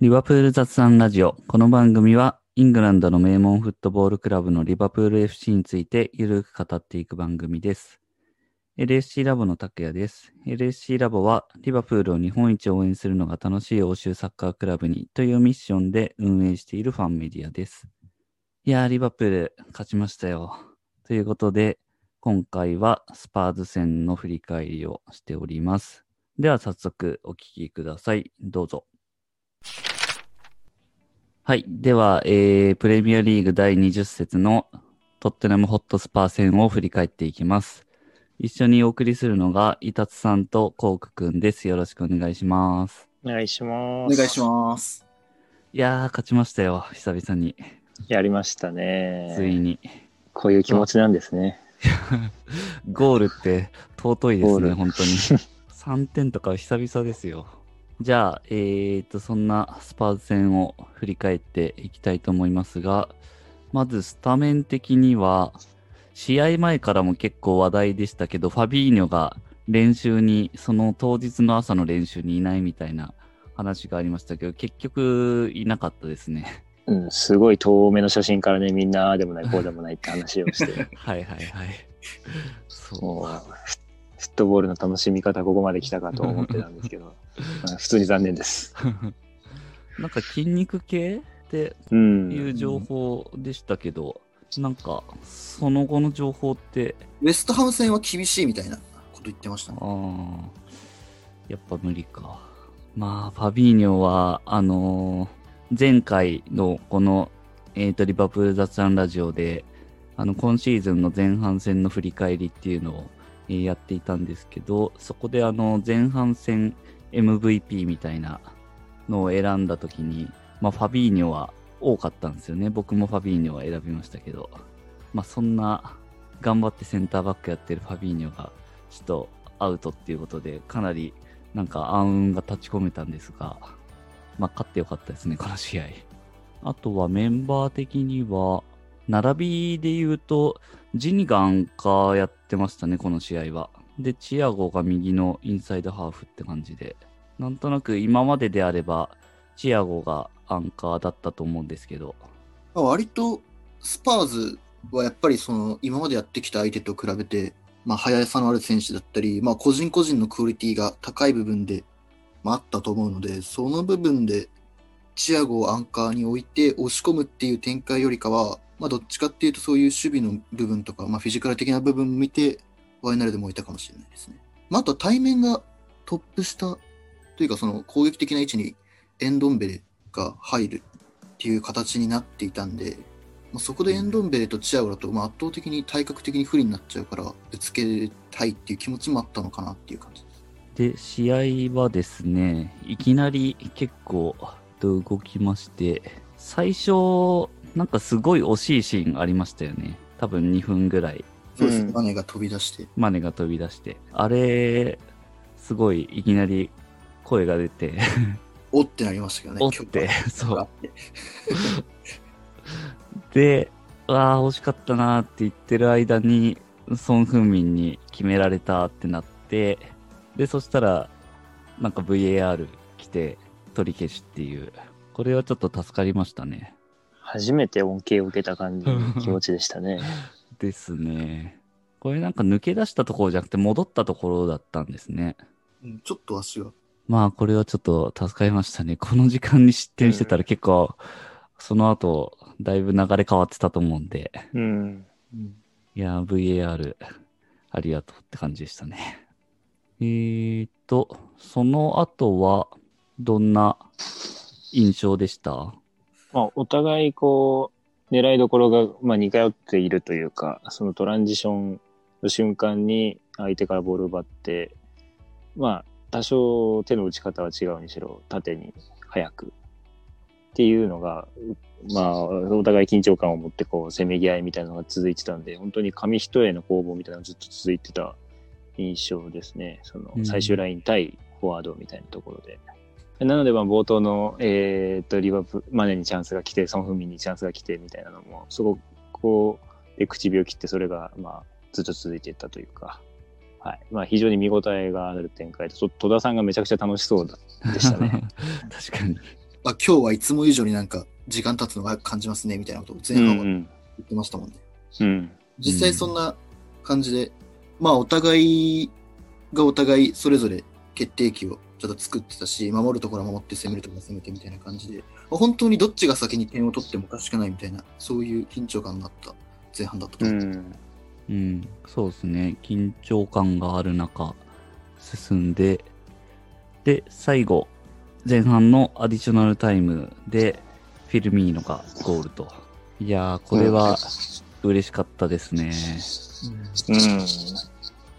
リバプール雑談ラジオ。この番組は、イングランドの名門フットボールクラブのリバプール FC についてゆるく語っていく番組です。LSC ラボの拓也です。LSC ラボは、リバプールを日本一応援するのが楽しい欧州サッカークラブにというミッションで運営しているファンメディアです。いやー、リバプール勝ちましたよ。ということで、今回はスパーズ戦の振り返りをしております。では早速お聞きください。どうぞ。はい。では、えー、プレミアリーグ第20節のトッテナムホットスパー戦を振り返っていきます。一緒にお送りするのが、イタツさんとコークくんです。よろしくお願いします。お願いします。お願いします。いやー、勝ちましたよ。久々に。やりましたね。ついに。こういう気持ちなんですね。ゴールって尊いですね、本当に。3点とか久々ですよ。じゃあ、えーと、そんなスパーズ戦を振り返っていきたいと思いますが、まずスタメン的には、試合前からも結構話題でしたけど、ファビーニョが練習に、その当日の朝の練習にいないみたいな話がありましたけど、結局いなかったですね。うん、すごい遠目の写真からね、みんなでもない、こうでもないって話をして、はいはいはい。そう。フフットボールの楽しみ方、ここまで来たかと思ってたんですけど、まあ普通に残念です。なんか筋肉系ってうん。いう情報でしたけど、なんかその後の情報って、ウェストハム戦は厳しいみたいなこと言ってましたね。ああ、やっぱ無理か。まあ、ファビーニョは、あのー前回のこの、えーと、リバプール雑談ラジオで、あの、今シーズンの前半戦の振り返りっていうのを、えーやっていたんですけど、そこであの、前半戦 MVP みたいなのを選んだ時に、まあ、ファビーニョは多かったんですよね。僕もファビーニョは選びましたけど、まあ、そんな、頑張ってセンターバックやってるファビーニョが、ちょっとアウトっていうことで、かなりなんか暗雲が立ち込めたんですが、まあ、勝ってよかったですね、この試合。あとはメンバー的には、並びで言うと、ジニがアンカーやってましたね、この試合は。で、チアゴが右のインサイドハーフって感じで。なんとなく今までであれば、チアゴがアンカーだったと思うんですけど、割とスパーズはやっぱりその今までやってきた相手と比べて、まあ、速さのある選手だったり、まあ、個人個人のクオリティが高い部分で、まあ、あったと思うので、その部分でチアゴをアンカーに置いて押し込むっていう展開よりかは、まあ、どっちかっていうとそういう守備の部分とか、まあ、フィジカル的な部分を見て、ワイナルでもいたかもしれないですね。まあ、あと対面がトップ下というかその攻撃的な位置にエンドンベレが入るっていう形になっていたんで、まあ、そこでエンドンベレとチアゴだと、まあ、圧倒的に体格的に不利になっちゃうから、ぶつけたいっていう気持ちもあったのかなっていう感じです。で、試合はですね、いきなり結構と動きまして、最初、なんかすごい惜しいシーンありましたよね。多分2分ぐらい、そうですね、うんマネが飛び出して。マネが飛び出して。あれ、すごいいきなり声が出て、おってなりましたけどね。おって、そう。あってで、わあ、惜しかったなーって言ってる間に、ソン・フンミンに決められたってなって、で、そしたら、なんか VAR 来て、取り消しっていう。これはちょっと助かりましたね。初めて恩恵を受けた感じの気持ちでしたね。ですね。これなんか抜け出したところじゃなくて戻ったところだったんですね。うんちょっと足が。まあ、これはちょっと助かりましたね。この時間に失点してたら結構、その後、だいぶ流れ変わってたと思うんで。うん。いやー、VAR、ありがとうって感じでしたね。えーと、その後は、どんな印象でした？まあ、お互いこう、狙いどころが、まあ、似通っているというか、そのトランジションの瞬間に相手からボールを奪って、まあ、多少手の打ち方は違うにしろ、縦に速くっていうのが、うまあ、お互い緊張感を持ってこう、せめぎ合いみたいなのが続いてたんで、本当に紙一重の攻防みたいなのがずっと続いてた印象ですね。そのうん最終ライン対フォワードみたいなところで。なので、まあ、冒頭の、えーっと、リバプ、マネにチャンスが来て、ソン・フンミンにチャンスが来て、みたいなのも、そこ、こう、で、唇を切って、それが、まあ、ずっと続いていったというか、はい。まあ、非常に見応えがある展開で、と戸田さんがめちゃくちゃ楽しそうだでしたね。確かに。あ今日はいつも以上になんか時間経つのが感じますねみたいなことを前半は言ってましたもんね。うん。実際そんな感じで、まあお互いがお互いそれぞれ決定機をちょっと作ってたし、守るところは守って攻めるところは攻めてみたいな感じで、まあ本当にどっちが先に点を取ってもおかしくないみたいな、そういう緊張感があった前半だったとう思います。ん。うん、そうですね。緊張感がある中、進んで、で、最後、前半のアディショナルタイムで、フィルミーノがゴールと。いやー、これは嬉しかったですね。うん。い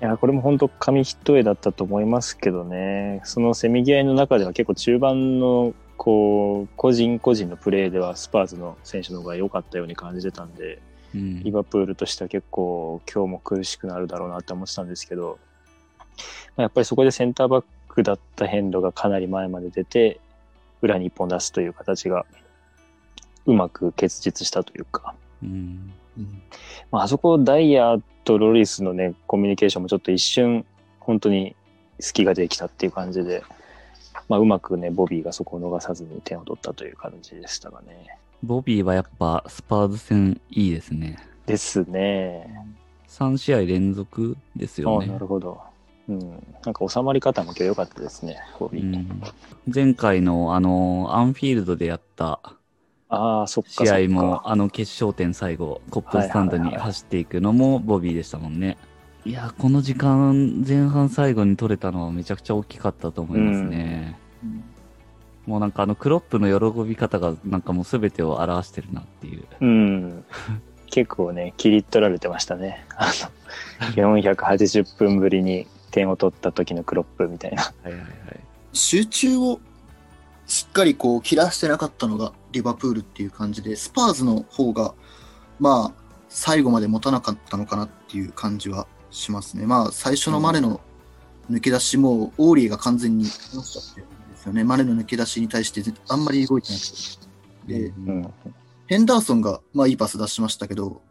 や、これも本当紙一重だったと思いますけどね。そのせめぎ合いの中では結構中盤の、こう、個人個人のプレーではスパーズの選手の方が良かったように感じてたんで、うん。リバプールとしては結構今日も苦しくなるだろうなって思ってたんですけど、まあやっぱりそこでセンターバックだったヘンドがかなり前まで出て、裏に一本出すという形がうまく結実したというか、うんうんまあ、あそこダイヤとロリスのね、コミュニケーションもちょっと一瞬本当に隙ができたっていう感じで、まあ、うまくね、ボビーがそこを逃さずに点を取ったという感じでしたがね。ボビーはやっぱスパーズ戦いいですね。ですね。3試合連続ですよああ、ねな。るほど。うん。なんか収まり方も今日良かったですね、ボビー。うん前回のあの、アンフィールドでやったああ、そっか。試合も、あの決勝点最後、コップスタンドに走っていくのもボビーでしたもんね。いや、この時間、前半最後に取れたのはめちゃくちゃ大きかったと思いますね。もうなんかあのクロップの喜び方がなんかもう全てを表してるなっていう。うん。結構ね、切り取られてましたね。あの、480分ぶりに点を取った時のクロップみたいな。はいはいはい。集中をしっかりこう切らしてなかったのがリバプールっていう感じで、スパーズの方が、まあ、最後まで持たなかったのかなっていう感じはしますね。まあ、最初のマネの抜け出しも、オーリーが完全に離しちゃってるんですよね。マネの抜け出しに対してあんまり動いてなくて。で、うん。ヘンダーソンが、まあいいパス出しましたけど、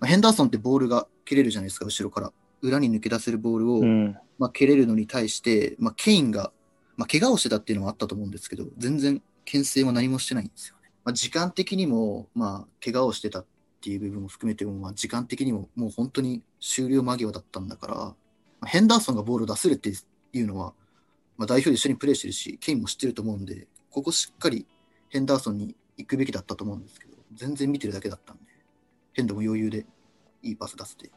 まあヘンダーソンってボールが蹴れるじゃないですか、後ろから。裏に抜け出せるボールを、うん。まあ、蹴れるのに対して、まあ、ケインが、まあ、怪我をしてたっていうのもあったと思うんですけど、全然、牽制も何もしてないんですよね。まあ、時間的にも、まあ、怪我をしてたっていう部分も含めても、まあ、時間的にも、もう本当に終了間際だったんだから、まあ、ヘンダーソンがボールを出せるっていうのは、まあ、代表で一緒にプレーしてるし、ケインも知ってると思うんで、ここしっかりヘンダーソンに行くべきだったと思うんですけど、全然見てるだけだったんで、ヘンドも余裕でいいパス出せて、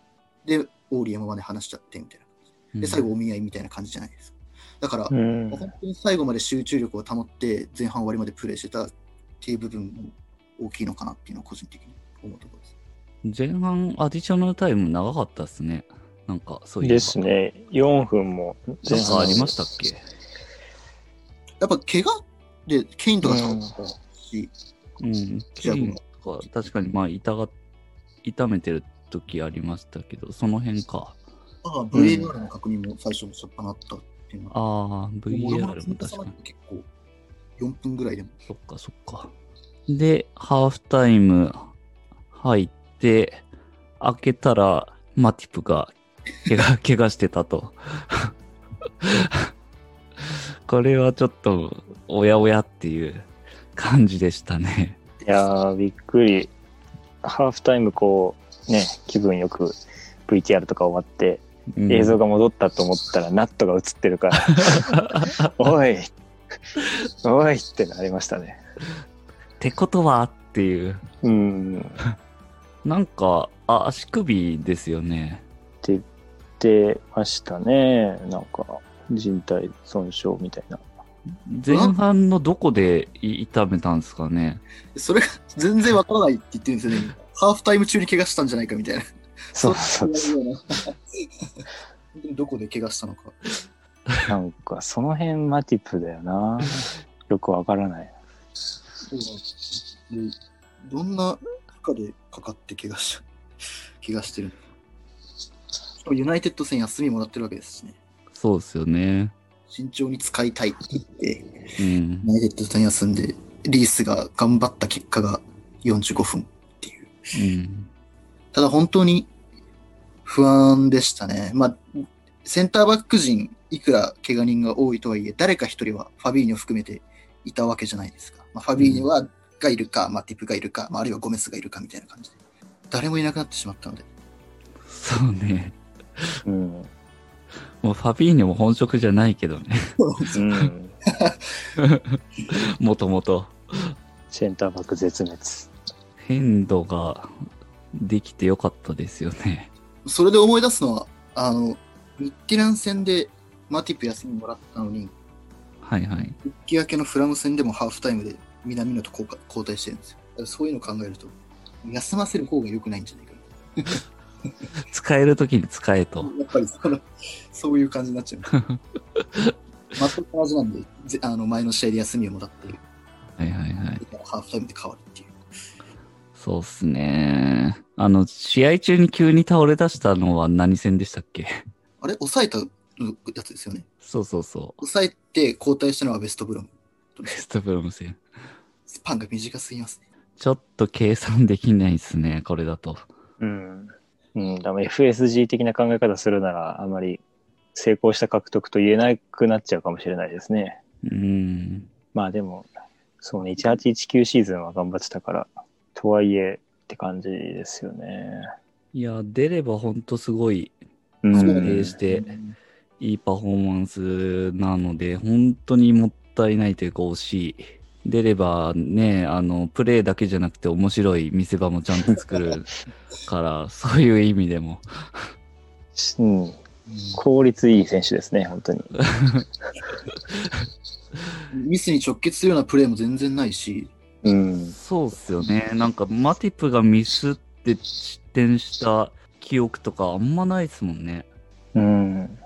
で、オーリー山まで離しちゃってみたいな。で、最後お見合いみたいな感じじゃないですか。だから、うん。本当に最後まで集中力を保って前半終わりまでプレーしてたっていう部分も大きいのかなっていうのは個人的に思うところです。前半アディショナルタイム長かったですね。なんかそういう。です。ね。4分もなんかありましたっけ？やっぱ怪我でケインとか倒ったし、うん。ケインとか確かにまあ痛が、痛めてる時ありましたけど、その辺か。ああ VAR の確認も最初初っ端あったっていうのは、ああ、も VAR も確かに結構4分ぐらいでも。そっかそっか。で、ハーフタイム入って、開けたら、マティプが怪我、怪我してたと。これはちょっと、おやおやっていう感じでしたね。いやー、びっくり。ハーフタイムこう、ね、気分よく VTR とか終わって、うん映像が戻ったと思ったら、ナットが映ってるから、おいおいってなりましたね。ってことはっていう。うん。なんか、あ、足首ですよね。って言ってましたね。なんか、人体損傷みたいな。前半のどこでい痛めたんですかね。それが全然わからないって言ってるんですよね。ハーフタイム中に怪我したんじゃないかみたいな。そうそうそうな本当にどこで怪我したのか。う。なんか、その辺マティプだよな。よくわからない。そうなんでどんな負荷でかかって怪我し怪我してるユナイテッド戦休みもらってるわけですしね。そうですよね。慎重に使いたいって言って、うん。ユナイテッド戦休んで、リースが頑張った結果が45分っていう。うん。ただ本当に不安でしたね。まあ、センターバック陣、いくら怪我人が多いとはいえ、誰か一人はファビーニョ含めていたわけじゃないですか。まあ、ファビーニョは、がいるか、まあ、ティップがいるか、まあ、あるいはゴメスがいるかみたいな感じで。誰もいなくなってしまったので。そうね。うん。もうファビーニョも本職じゃないけどね。うん。もともと。センターバック絶滅。変動ができてよかったですよね。それで思い出すのは、あの、ミッティラン戦でマティプ休みもらったのに、はいはい。復帰明けのフラム戦でもハーフタイムで南野と交代してるんですよ。そういうのを考えると、休ませる方が良くないんじゃないか使えるときに使えと。な。やっぱりそのそういう感じになっちゃう。全く同じなんで、ぜあの前の試合で休みをもらって、はいはいはい。ハーフタイムで変わるっていう。そうっすね。あの、試合中に急に倒れ出したのは何戦でしたっけ？あれ？抑えたやつですよね？そうそうそ抑えて交代したのはベストブロム。う。ベストブロム戦。スパンが短すぎますね。ちょっと計算できないっすね、これだと。うん。うん。FSG 的な考え方するなら、あまり成功した獲得と言えなくなっちゃうかもしれないですね。うん。まあでも、そうね、1819シーズンは頑張ってたから、とはいえって感じですよね。いや、出ればほんとすごいうん。そう安定していいパフォーマンスなので、本当にもったいないというか惜しい。出ればね、あの、プレーだけじゃなくて面白い見せ場もちゃんと作るから、そういう意味でも。うん。効率いい選手ですね、本当に。ミスに直結するようなプレーも全然ないし、うん。そうっすよね。なんか、マティプがミスって失点した記憶とかあんまないですもんね。うん。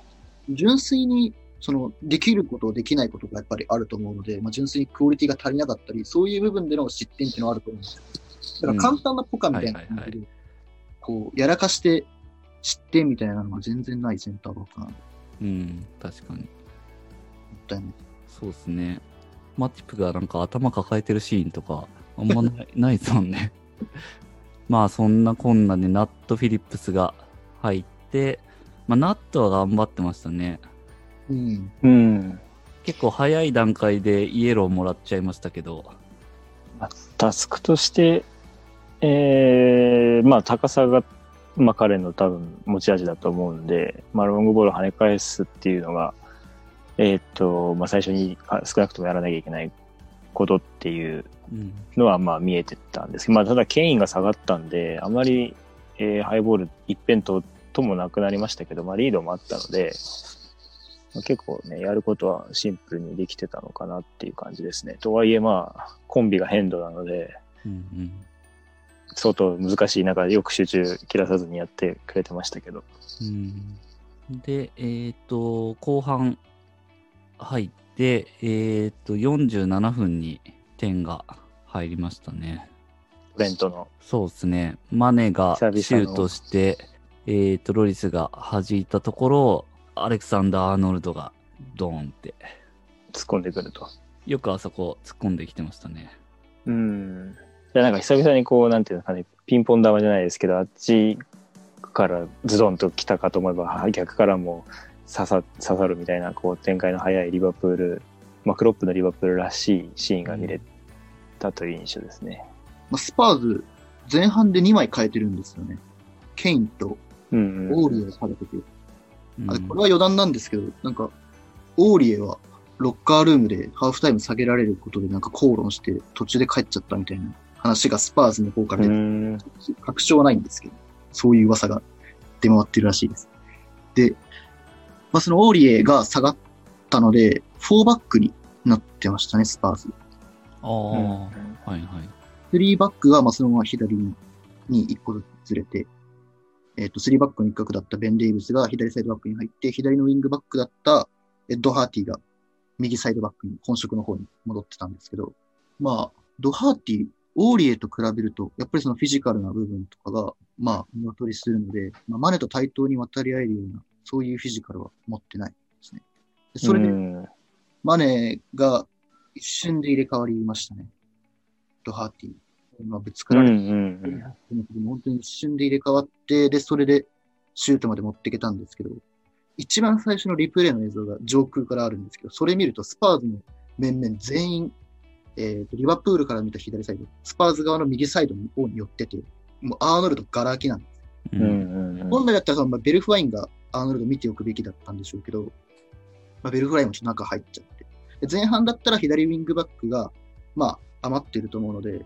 純粋にそのできること、できないことがやっぱりあると思うので、まあ、純粋にクオリティが足りなかったり、そういう部分での失点っていうのはあると思うんですよ。だから簡単なポカみたいな感じで、こう、やらかして失点みたいなのが全然ないセンターバックなので、うん、確かに。もったいない。そうですね。マティプがなんか頭抱えてるシーンとか、あんまないないですもんね。まあそんなこんなでナット・フィリップスが入って、まあナットは頑張ってましたね。うん。うん。結構早い段階でイエローもらっちゃいましたけど、タスクとして、えー、まあ高さが、まあ彼の多分持ち味だと思うんで、まあロングボールを跳ね返すっていうのが、えーっと、まあ最初にあ少なくともやらなきゃいけないことっていううん、のはまあ見えてたんですけど、まあただケインが下がったんで、あまり、えーハイボール一辺倒ともなくなりましたけど、まあリードもあったので、まあ結構ね、やることはシンプルにできてたのかなっていう感じですね。とはいえまあ、コンビが変動なので、うん、うん。相当難しい中でよく集中切らさずにやってくれてましたけど。うん、で、えっ、と、後半入って、えっ、と、47分に点が入りましたね。トレントの。そうですね。マネがシュートして、えっ、と、ロリスが弾いたところ、アレクサンダー・アーノルドがドーンって、突っ込んでくると。よくあそこ突っ込んできてましたね。うん。で、なんか久々にこう、なんていうのかね、ピンポン玉じゃないですけど、あっちからズドンと来たかと思えば、逆からも刺さ刺さるみたいな、こう、展開の早いリバプール、まあ、クロップのリバプールらしいシーンが見れたという印象ですね。まあ、スパーズ、前半で2枚変えてるんですよね。ケインと。オーリエを下げてて、うんあれこれは余談なんですけど、なんか、オーリエはロッカールームでハーフタイム下げられることでなんか口論して途中で帰っちゃったみたいな話がスパーズの方からう出。確証はないんですけど、そういう噂が出回ってるらしいです。で、まあ、そのオーリエが下がったので、4バックになってましたね、スパーズ。ああ、はいはい。3バックがまあそのまま左に1個ずつずれて、えっ、と、3バックの一角だったベン・デイビスが左サイドバックに入って、左のウィングバックだったマット・ドハーティが右サイドバックに本職の方に戻ってたんですけど、まあ、ドハーティ、オーリエと比べると、やっぱりそのフィジカルな部分とかが、まあ、見劣りするので、まあ、マネと対等に渡り合えるような、そういうフィジカルは持ってないですね。でそれで、うんマネが一瞬で入れ替わりましたね。ドハーティ。まあ、ぶつかられて、うんうん本当に一瞬で入れ替わって、で、それでシュートまで持っていけたんですけど、一番最初のリプレイの映像が上空からあるんですけど、それ見るとスパーズの面々全員えーとリバプールから見た左サイド、スパーズ側の右サイドの方に寄ってて、もうアーノルドガラ空きなんです。う。うんんうん本来だったらその、まあ、ベルフワインがアーノルド見ておくべきだったんでしょうけど、まあ、ベルフワインもちょっと中入っちゃって。で前半だったら左ウィングバックが、まあ、余ってると思うので、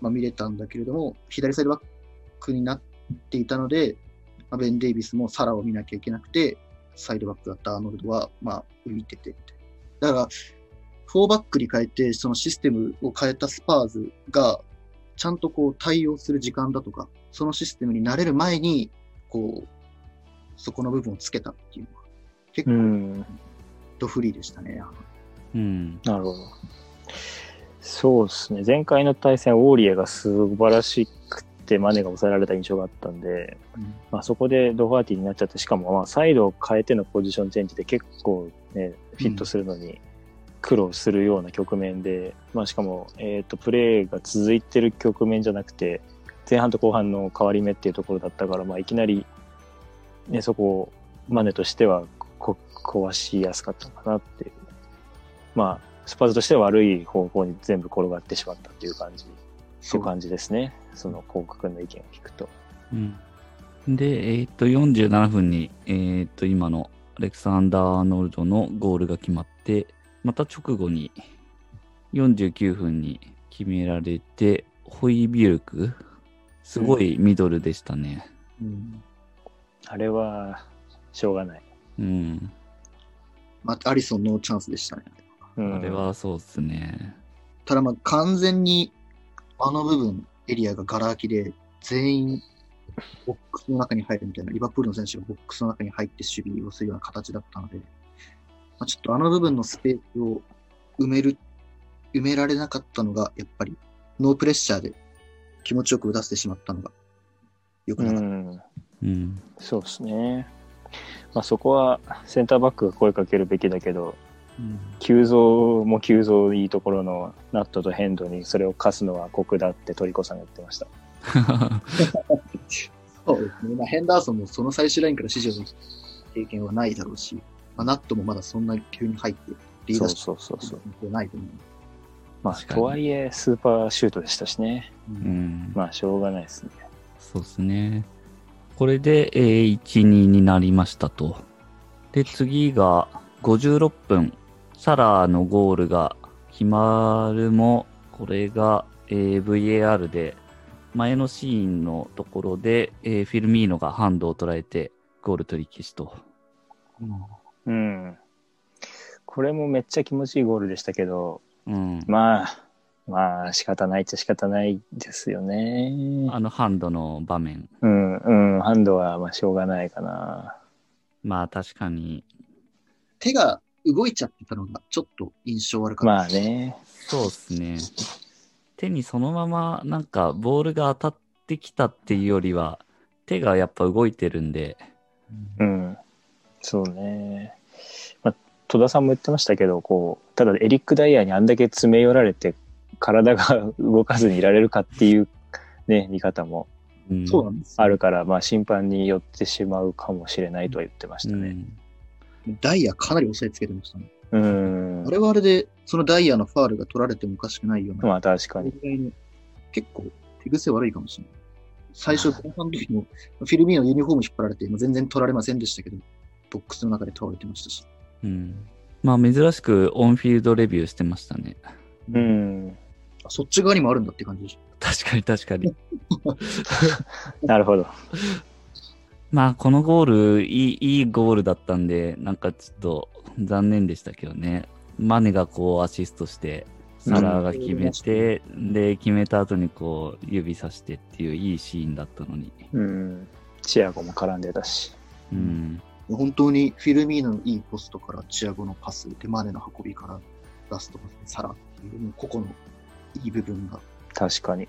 まあ、見れたんだけれども、左サイドバックになっていたので、まあ、ベン・デイビスもサラを見なきゃいけなくて、サイドバックだったアーノルドは、まあ、浮いててみたいな。だから、フォーバックに変えて、そのシステムを変えたスパーズが、ちゃんとこう対応する時間だとか、そのシステムに慣れる前に、こう、そこの部分をつけたっていうのは、結う構ん。ドフリーでしたね。うん。なるほど。そうですね。前回の対戦、オーリエが素晴らしくて、マネが抑えられた印象があったんで、うんまあ、そこでドファーティになっちゃって、しかもまあサイドを変えてのポジションチェンジで結構ね、フィットするのに苦労するような局面で、まあ、しかも、えっ、と、プレーが続いてる局面じゃなくて、前半と後半の変わり目っていうところだったから、まあ、いきなり、ね、そこをマネとしてはこ壊しやすかったのかなっていう。まあ、スパーズとしては悪い方向に全部転がってしまったっていう感じ、そいうう感じですね。その広角の意見を聞くと。うん。で、えっ、と、47分に、えっ、と、今のアレクサンダー・アーノルドのゴールが決まって、また直後に、49分に決められて、ホイビュルク、すごいミドルでしたね。うんあれは、しょうがない。うん。まあ、アリソンのチャンスでしたね。うん、あれはそうですね。ただまあ完全にあの部分、エリアがガラ空きで、全員ボックスの中に入るみたいな、リバプールの選手がボックスの中に入って守備をするような形だったので、まあ、ちょっとあの部分のスペースを埋める、埋められなかったのが、やっぱりノープレッシャーで気持ちよく打たせてしまったのが良くうなかった。ん、うん。そうですね。まあ、そこはセンターバックが声かけるべきだけど、急増も急増いいところのナットとヘンドにそれを課すのは酷だってトリコさんが言ってました。そうですね。まあ、ヘンダーソンもその最終ラインから指示を出す経験はないだろうし、まあ、ナットもまだそんな急に入って、リーそうダーシッそうそうそう。プないと思う。まあ、とはいえスーパーシュートでしたしね。ううんん。まあ、しょうがないですね。そうですね。これで、えー、1、2になりましたと。で、次が56分。サラのゴールが決まるも、これが、えー VAR で、前のシーンのところで、えーフィルミーノがハンドを捉えて、ゴール取り消しと。うん。これもめっちゃ気持ちいいゴールでしたけど、うん。まあ、まあ、仕方ないっちゃ仕方ないですよね。あのハンドの場面。うん、うん、ハンドはまあしょうがないかな。まあ確かに、手が動いちゃってたのがちょっと印象悪かった。まあね。そうですね。手にそのままなんかボールが当たってきたっていうよりは、手がやっぱ動いてるんで、うん。そうね。まあ、戸田さんも言ってましたけど、こう、ただエリック・ダイヤーにあんだけ詰め寄られて、体が動かずにいられるかっていうね、見方もうんそうなんですよあるから、まあ審判によってしまうかもしれないとは言ってましたね。ダイヤかなり押さえつけてましたね。うん。あれはあれで、そのダイヤのファールが取られてもおかしくないような、まあ確かに。ぐらいの結構手癖悪いかもしれない。最初、後半の時も、フィルミーのユニフォーム引っ張られて、もう全然取られませんでしたけど、ボックスの中で倒れてましたし。うん。まあ珍しくオンフィールドレビューしてましたね。うん。あそっち側にもあるんだって感じでし確かに確かに。なるほど。まあこのゴール、いい、いいゴールだったんで、なんかちょっと残念でしたけどね。マネがこうアシストして、サラが決めて、で、決めた後にこう指さしてっていういいシーンだったのに。うん。チアゴも絡んでたし。うん。た。本当にフィルミーノのいいポストからチアゴのパス、でマネの運びからラストパス、サラっていう、もう個々のいい部分が確かに。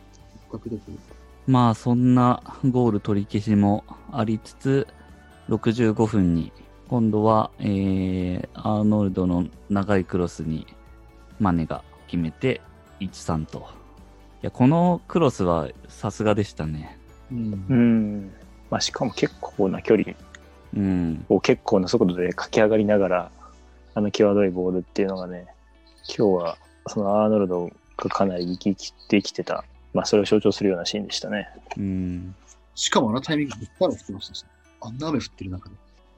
まあそんなゴール取り消しもありつつ、65分に今度は、えー、アーノルドの長いクロスにマネが決めて1-3と。いや、このクロスはさすがでしたね。うんうん。まあしかも結構な距離うん。を結構な速度で駆け上がりながら、あの際どいボールっていうのがね、今日はそのアーノルドがかなり生き切ってきてた、まあそれを象徴するようなシーンでしたね。うん。しかもあのタイミング、ぶっぱら降ってましたし、あんな雨降ってる中で。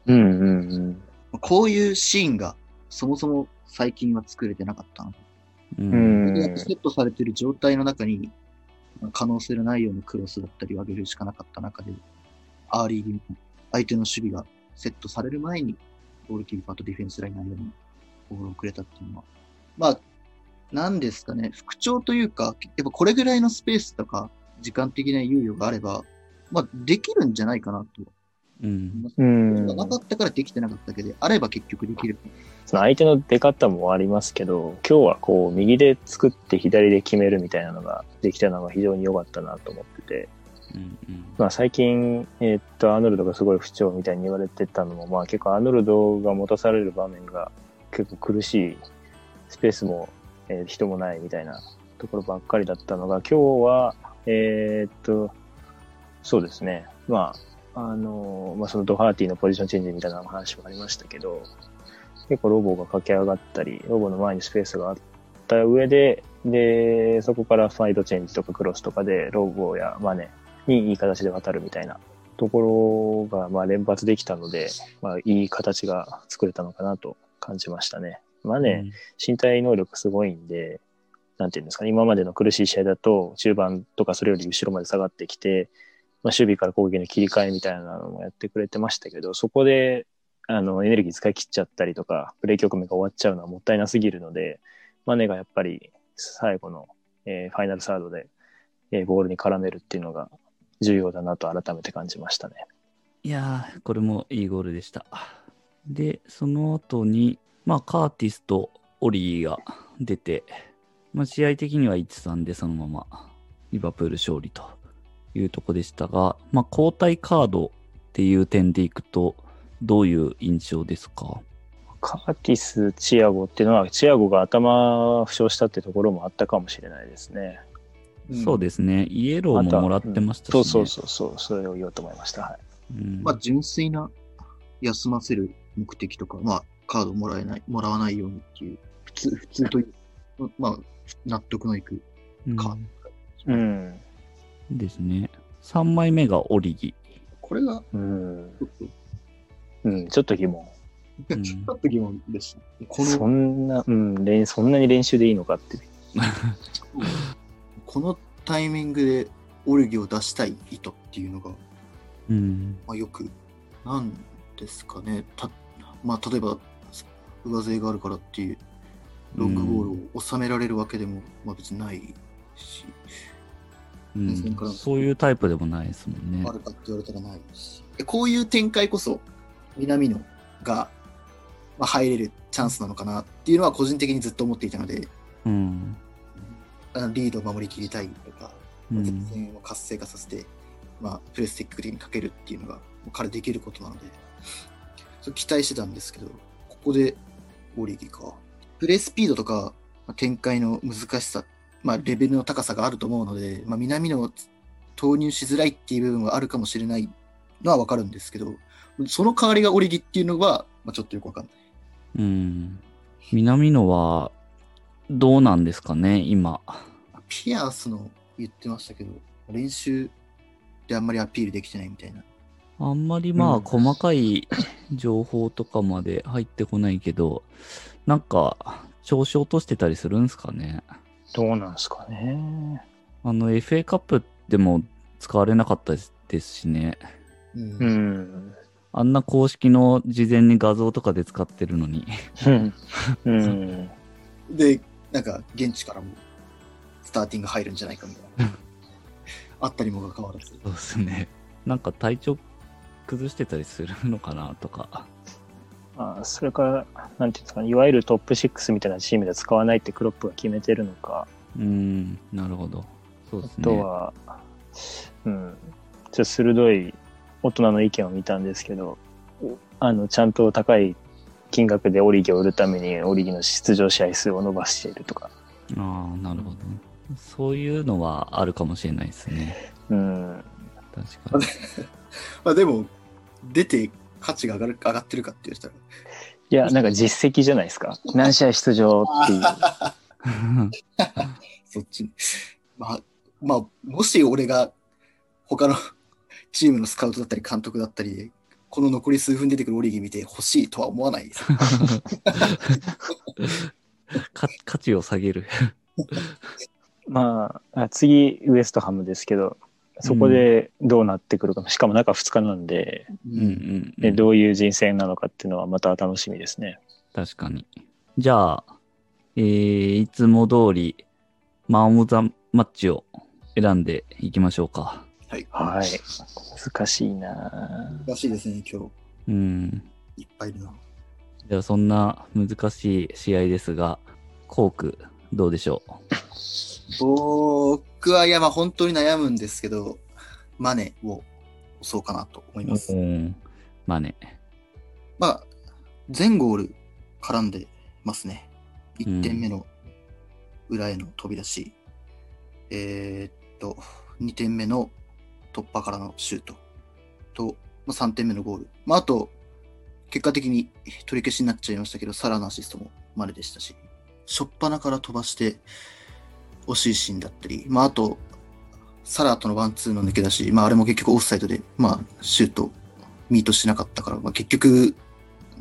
うんうんうん。こういうシーンが、そもそも最近は作れてなかったな。う。うんセットされてる状態の中に、可能性のないようなクロスだったりを上げるしかなかった中で、アーリーに相手の守備がセットされる前に、ゴールキーパーとディフェンスラインの間にボールをくれたっていうのは、まあ、なんですかね、復調というか、やっぱこれぐらいのスペースとか、時間的な猶予があれば、まあ、できるんじゃないかなと。うん。なかったからできてなかっただけで、あれば結局できる。その相手の出方もありますけど、今日はこう右で作って左で決めるみたいなのができたのが非常に良かったなと思ってて、うんうん。まあ最近、えーっと、アーノルドがすごい不調みたいに言われてたのも、まあ結構アーノルドが持たされる場面が結構苦しい、スペースも、えー人もないみたいなところばっかりだったのが、今日は、えーっと、そうですね。まあ、あの、まあそのドハーティのポジションチェンジみたいな話もありましたけど、結構ロボが駆け上がったり、ロボの前にスペースがあった上で、で、そこからサイドチェンジとかクロスとかで、ロボやマネにいい形で渡るみたいなところが、まあ連発できたので、まあいい形が作れたのかなと感じましたね。マネ、身体能力すごいんで、なんていうんですかね、今までの苦しい試合だと、中盤とかそれより後ろまで下がってきて、まあ、守備から攻撃の切り替えみたいなのもやってくれてましたけど、そこで、あの、エネルギー使い切っちゃったりとか、プレイ局面が終わっちゃうのはもったいなすぎるので、マネがやっぱり最後の、えーファイナルサードで、えーボールに絡めるっていうのが重要だなと改めて感じましたね。いやー、これもいいゴールでした。で、その後に、まあ、カーティスとオリーが出て、まあ、試合的には1-3でそのままリバプール勝利というとこでしたが、まあ、交代カードっていう点でいくと、どういう印象ですか？カーティス、チアゴっていうのは、チアゴが頭負傷したってところもあったかもしれないですね。そうですね。イエローももらってましたし、ねそうそうそうそう、それを言おうと思いました。はい。うんまあ、純粋な休ませる目的とか、まあ、カードもらえない、もらわないようにっていう、普通、普通という、まあ、納得のいくうんカーうん。ですね。3枚目がオリギ。これが、うん。ちょっと、うん、ちょっと疑問。うんちょっと疑問でした。こその、んな、うん、練そんなに練習でいいのかって。このタイミングでオルギを出したい意図っていうのが、うん。まあ、よく、なんですかね。たまあ、例えば、上背があるからっていう、ロングボールを収められるわけでも、まあ別にないし、うんそういうタイプでもないですもんねあ。るかって言われたらないし、えこういう展開こそ、南野が、まあ、入れるチャンスなのかなっていうのは個人的にずっと思っていたので、うん。リードを守りきりたいとか、前うん。線を活性化させて、まあ、プレステック的にかけるっていうのが、彼できることなので、期待してたんですけど、ここでオリギか。プレースピードとか、まあ展開の難しさ、まあ、レベルの高さがあると思うので、まあ、南野を投入しづらいっていう部分はあるかもしれないのはわかるんですけど、その代わりがオリギっていうのは、まあ、ちょっとよくわかんない。うん。南野は、どうなんですかね、今。ピアースの言ってましたけど、練習であんまりアピールできてないみたいな。あんまりまあ、うん細かい情報とかまで入ってこないけど、なんか、調子落としてたりするんですかね？どうなんですかね。あの、FA カップでも使われなかったですしね。うんうん。あんな公式の事前に画像とかで使ってるのに。うん。うん。で、なんか、現地からも、スターティング入るんじゃないかみたいな。あったにもかかわらず。そうですね。なんか体調崩してたりするのかなとか。あそれから、なんていうんですかね、いわゆるトップ6みたいなチームで使わないってクロップが決めてるのか、うーん、なるほど。そうですあね。とは、うん、ちょっと鋭い大人の意見を見たんですけど、あの、ちゃんと高い金額でオリギを売るために、オリギの出場試合数を伸ばしているとか、ああ、なるほど。そういうのはあるかもしれないですね。うん、確かに。まあでも、出て価値が上がる上がってるかって言ったら、いや、なんか実績じゃないですか。何試合出場っていう。そっちに。まあ、まあ、もし俺が他の チームのスカウトだったり監督だったりで、この残り数分出てくるオリギ見て欲しいとは思わないです。か価値を下げる。まあ、あ次、ウエストハムですけど、そこでどうなってくるか、しかも中2日なんで、うんうん、でどういう人選なのかっていうのはまた楽しみですね。確かに。じゃあ、えー、いつも通り、マン・オブ・ザ・マッチを選んでいきましょうか。はい。はい。難しいなぁ難しいですね、今うん。日。いっぱいいるな。じゃあ、そんな難しい試合ですが、コーク、どうでしょ僕は、いや、まあ本当に悩むんですけど、マネを押そうかなと思いうます。うん。まあね。まあ、全ゴール絡んでますね。1点目の裏への飛び出し、えーっと、2点目の突破からのシュートと、まあ、3点目のゴール。まあ、あと、結果的に取り消しになっちゃいましたけど、サラのアシストもまででしたし、初っ端から飛ばして惜しいシーンだったり、まあ、あと、サラーとのワンツーの抜け出し、まあ、あれも結局オフサイドで、まあ、シュート、ミートしなかったから、まあ、結局、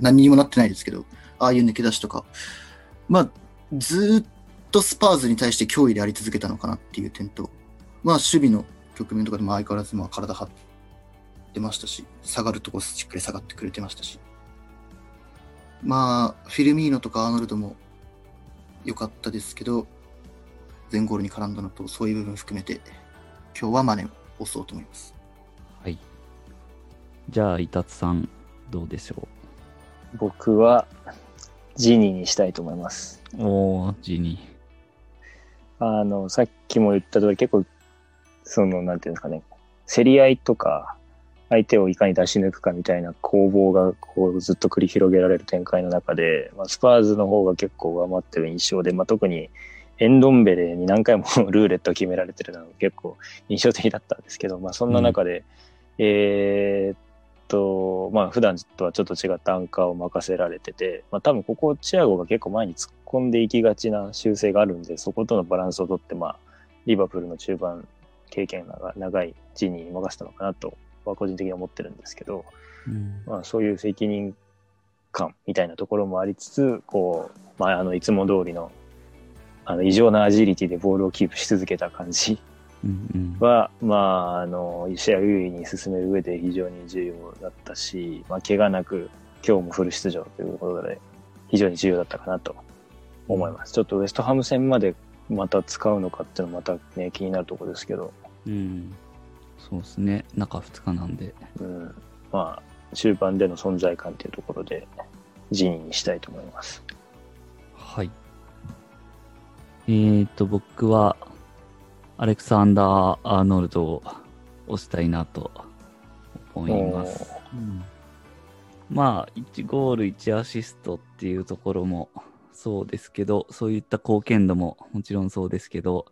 何にもなってないですけど、ああいう抜け出しとか、まあ、ずっとスパーズに対して脅威であり続けたのかなっていう点と、まあ、守備の局面とかでも相変わらずまあ体張ってましたし、下がるとこしっかり下がってくれてましたし、まあ、フィルミーノとかアーノルドも良かったですけど、全ゴールに絡んだのと、そういう部分含めて、今日はマネを押そうと思います。はい。じゃあ、イタツさん、どうでしょ僕は、ジニーにしたいと思います。うおー、ジニあの、さっきも言った通り結構、その、なんていうんですかね、競り合いとか、相手をいかに出し抜くかみたいな攻防がこうずっと繰り広げられる展開の中で、まあ、スパーズの方が結構上回ってる印象で、まあ、特にエンドンベレに何回も ルーレットを決められてるのが結構印象的だったんですけど、まあ、そんな中で、えーっと、まあ、普段とはちょっと違ったアンカーを任せられてて、まあ、多分ここチアゴが結構前に突っ込んでいきがちな習性があるんで、そことのバランスをとって、まあ、リバプールの中盤経験が長いジニーに任せたのかなとは個人的に思ってるんですけど、ー。うん。まあ、そういう責任感みたいなところもありつつ、こう、まあ、あの、いつも通りの、あの、異常なアジリティでボールをキープし続けた感じうんうん。は、まあ、あの、試合を優位に進める上で非常に重要だったし、まあ、怪我なく今日もフル出場ということで、非常に重要だったかなと思います。ちょっとウエストハム戦までまた使うのかっていうのはまたね、気になるところですけど、うん。そうですね。中2日なんで。うん、まあ、中盤での存在感っていうところで、人員にしたいと思います。はい。えーと、僕は、アレクサンダー・アーノルドを押したいなと思います。うんまあ、1ゴール1アシストっていうところもそうですけど、そういった貢献度ももちろんそうですけど、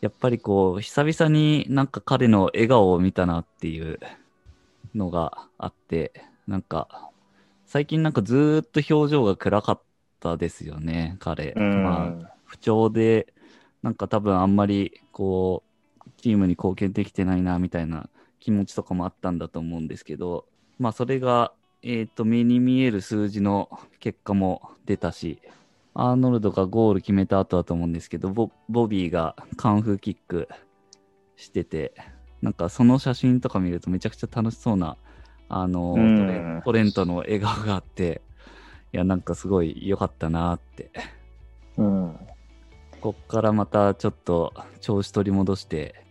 やっぱりこう、久々になんか彼の笑顔を見たなっていうのがあって、なんか、最近なんかずーっと表情が暗かったですよね、彼。うんまあ、不調で、なんか多分あんまりこう、チームに貢献できてないなみたいな気持ちとかもあったんだと思うんですけど、まあそれが、えっ、と、目に見える数字の結果も出たし、アーノルドがゴール決めた後だと思うんですけど、ボボビーがカンフーキックしてて、なんかその写真とか見るとめちゃくちゃ楽しそうな、あの、トレントの笑顔があって、いや、なんかすごい良かったなってうん。こっからまたちょっと調子取り戻して、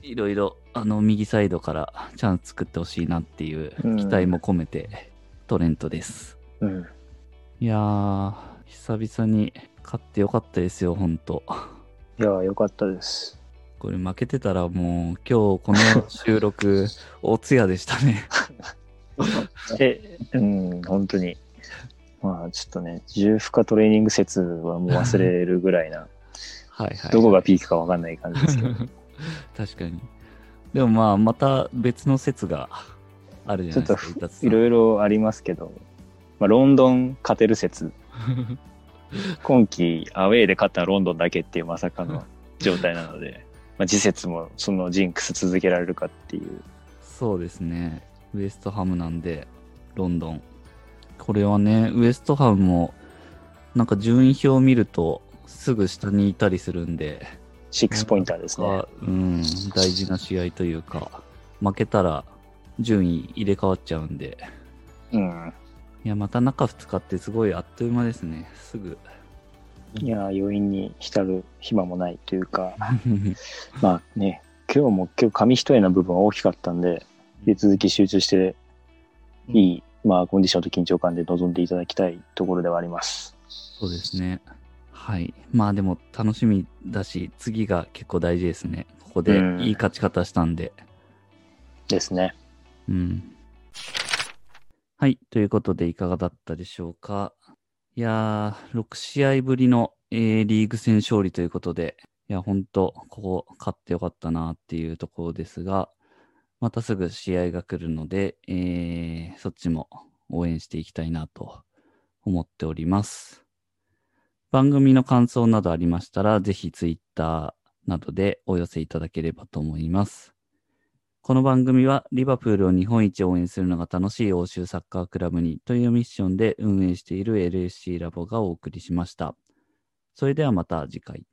いろいろあの右サイドからチャンス作ってほしいなっていううん期待も込めてトレントです。うん。いやー、久々に勝ってよかったですよ、ほんと。いや、よかったです。これ負けてたらもう今日この収録、お通夜でしたね。え、うん、本当に。まあ、ちょっとね、重負荷トレーニング説はもう忘れるぐらいな、はいはい。どこがピークかわかんない感じですけど、確かに。でもまあ、また別の説があるじゃないですか、ちょっといろいろありますけど、まあ、ロンドン勝てる説 今季アウェーで勝ったロンドンだけっていうまさかの状態なので、まあ、次節もそのジンクス続けられるかっていう。そうですね。ウエストハムなんで、ロンドン。これはね、ウエストハムも、なんか順位表を見ると、すぐ下にいたりするんで、6ポインターですね。あうん、大事な試合というか、負けたら順位入れ替わっちゃうんで、うん。いや、また中2日ってすごいあっという間ですね。すぐ。いや、余韻に浸る暇もないというか、まあね、今日も今日紙一重な部分は大きかったんで、引き続き集中して、いい、まあ、コンディションと緊張感で臨んでいただきたいところではあります。そうですね。はい。まあでも楽しみだし、次が結構大事ですね。ここでうんいい勝ち方したんで。ですね。うん。はい。ということで、いかがだったでしょうか。いやー、6試合ぶりの、えーリーグ戦勝利ということで、いや、ほんと、ここ勝ってよかったなっていうところですが、またすぐ試合が来るので、えーそっちも応援していきたいなと思っております。番組の感想などありましたら、ぜひツイッターなどでお寄せいただければと思います。この番組はリバプールを日本一応援するのが楽しい欧州サッカークラブにというミッションで運営している LSC ラボがお送りしました。それではまた次回。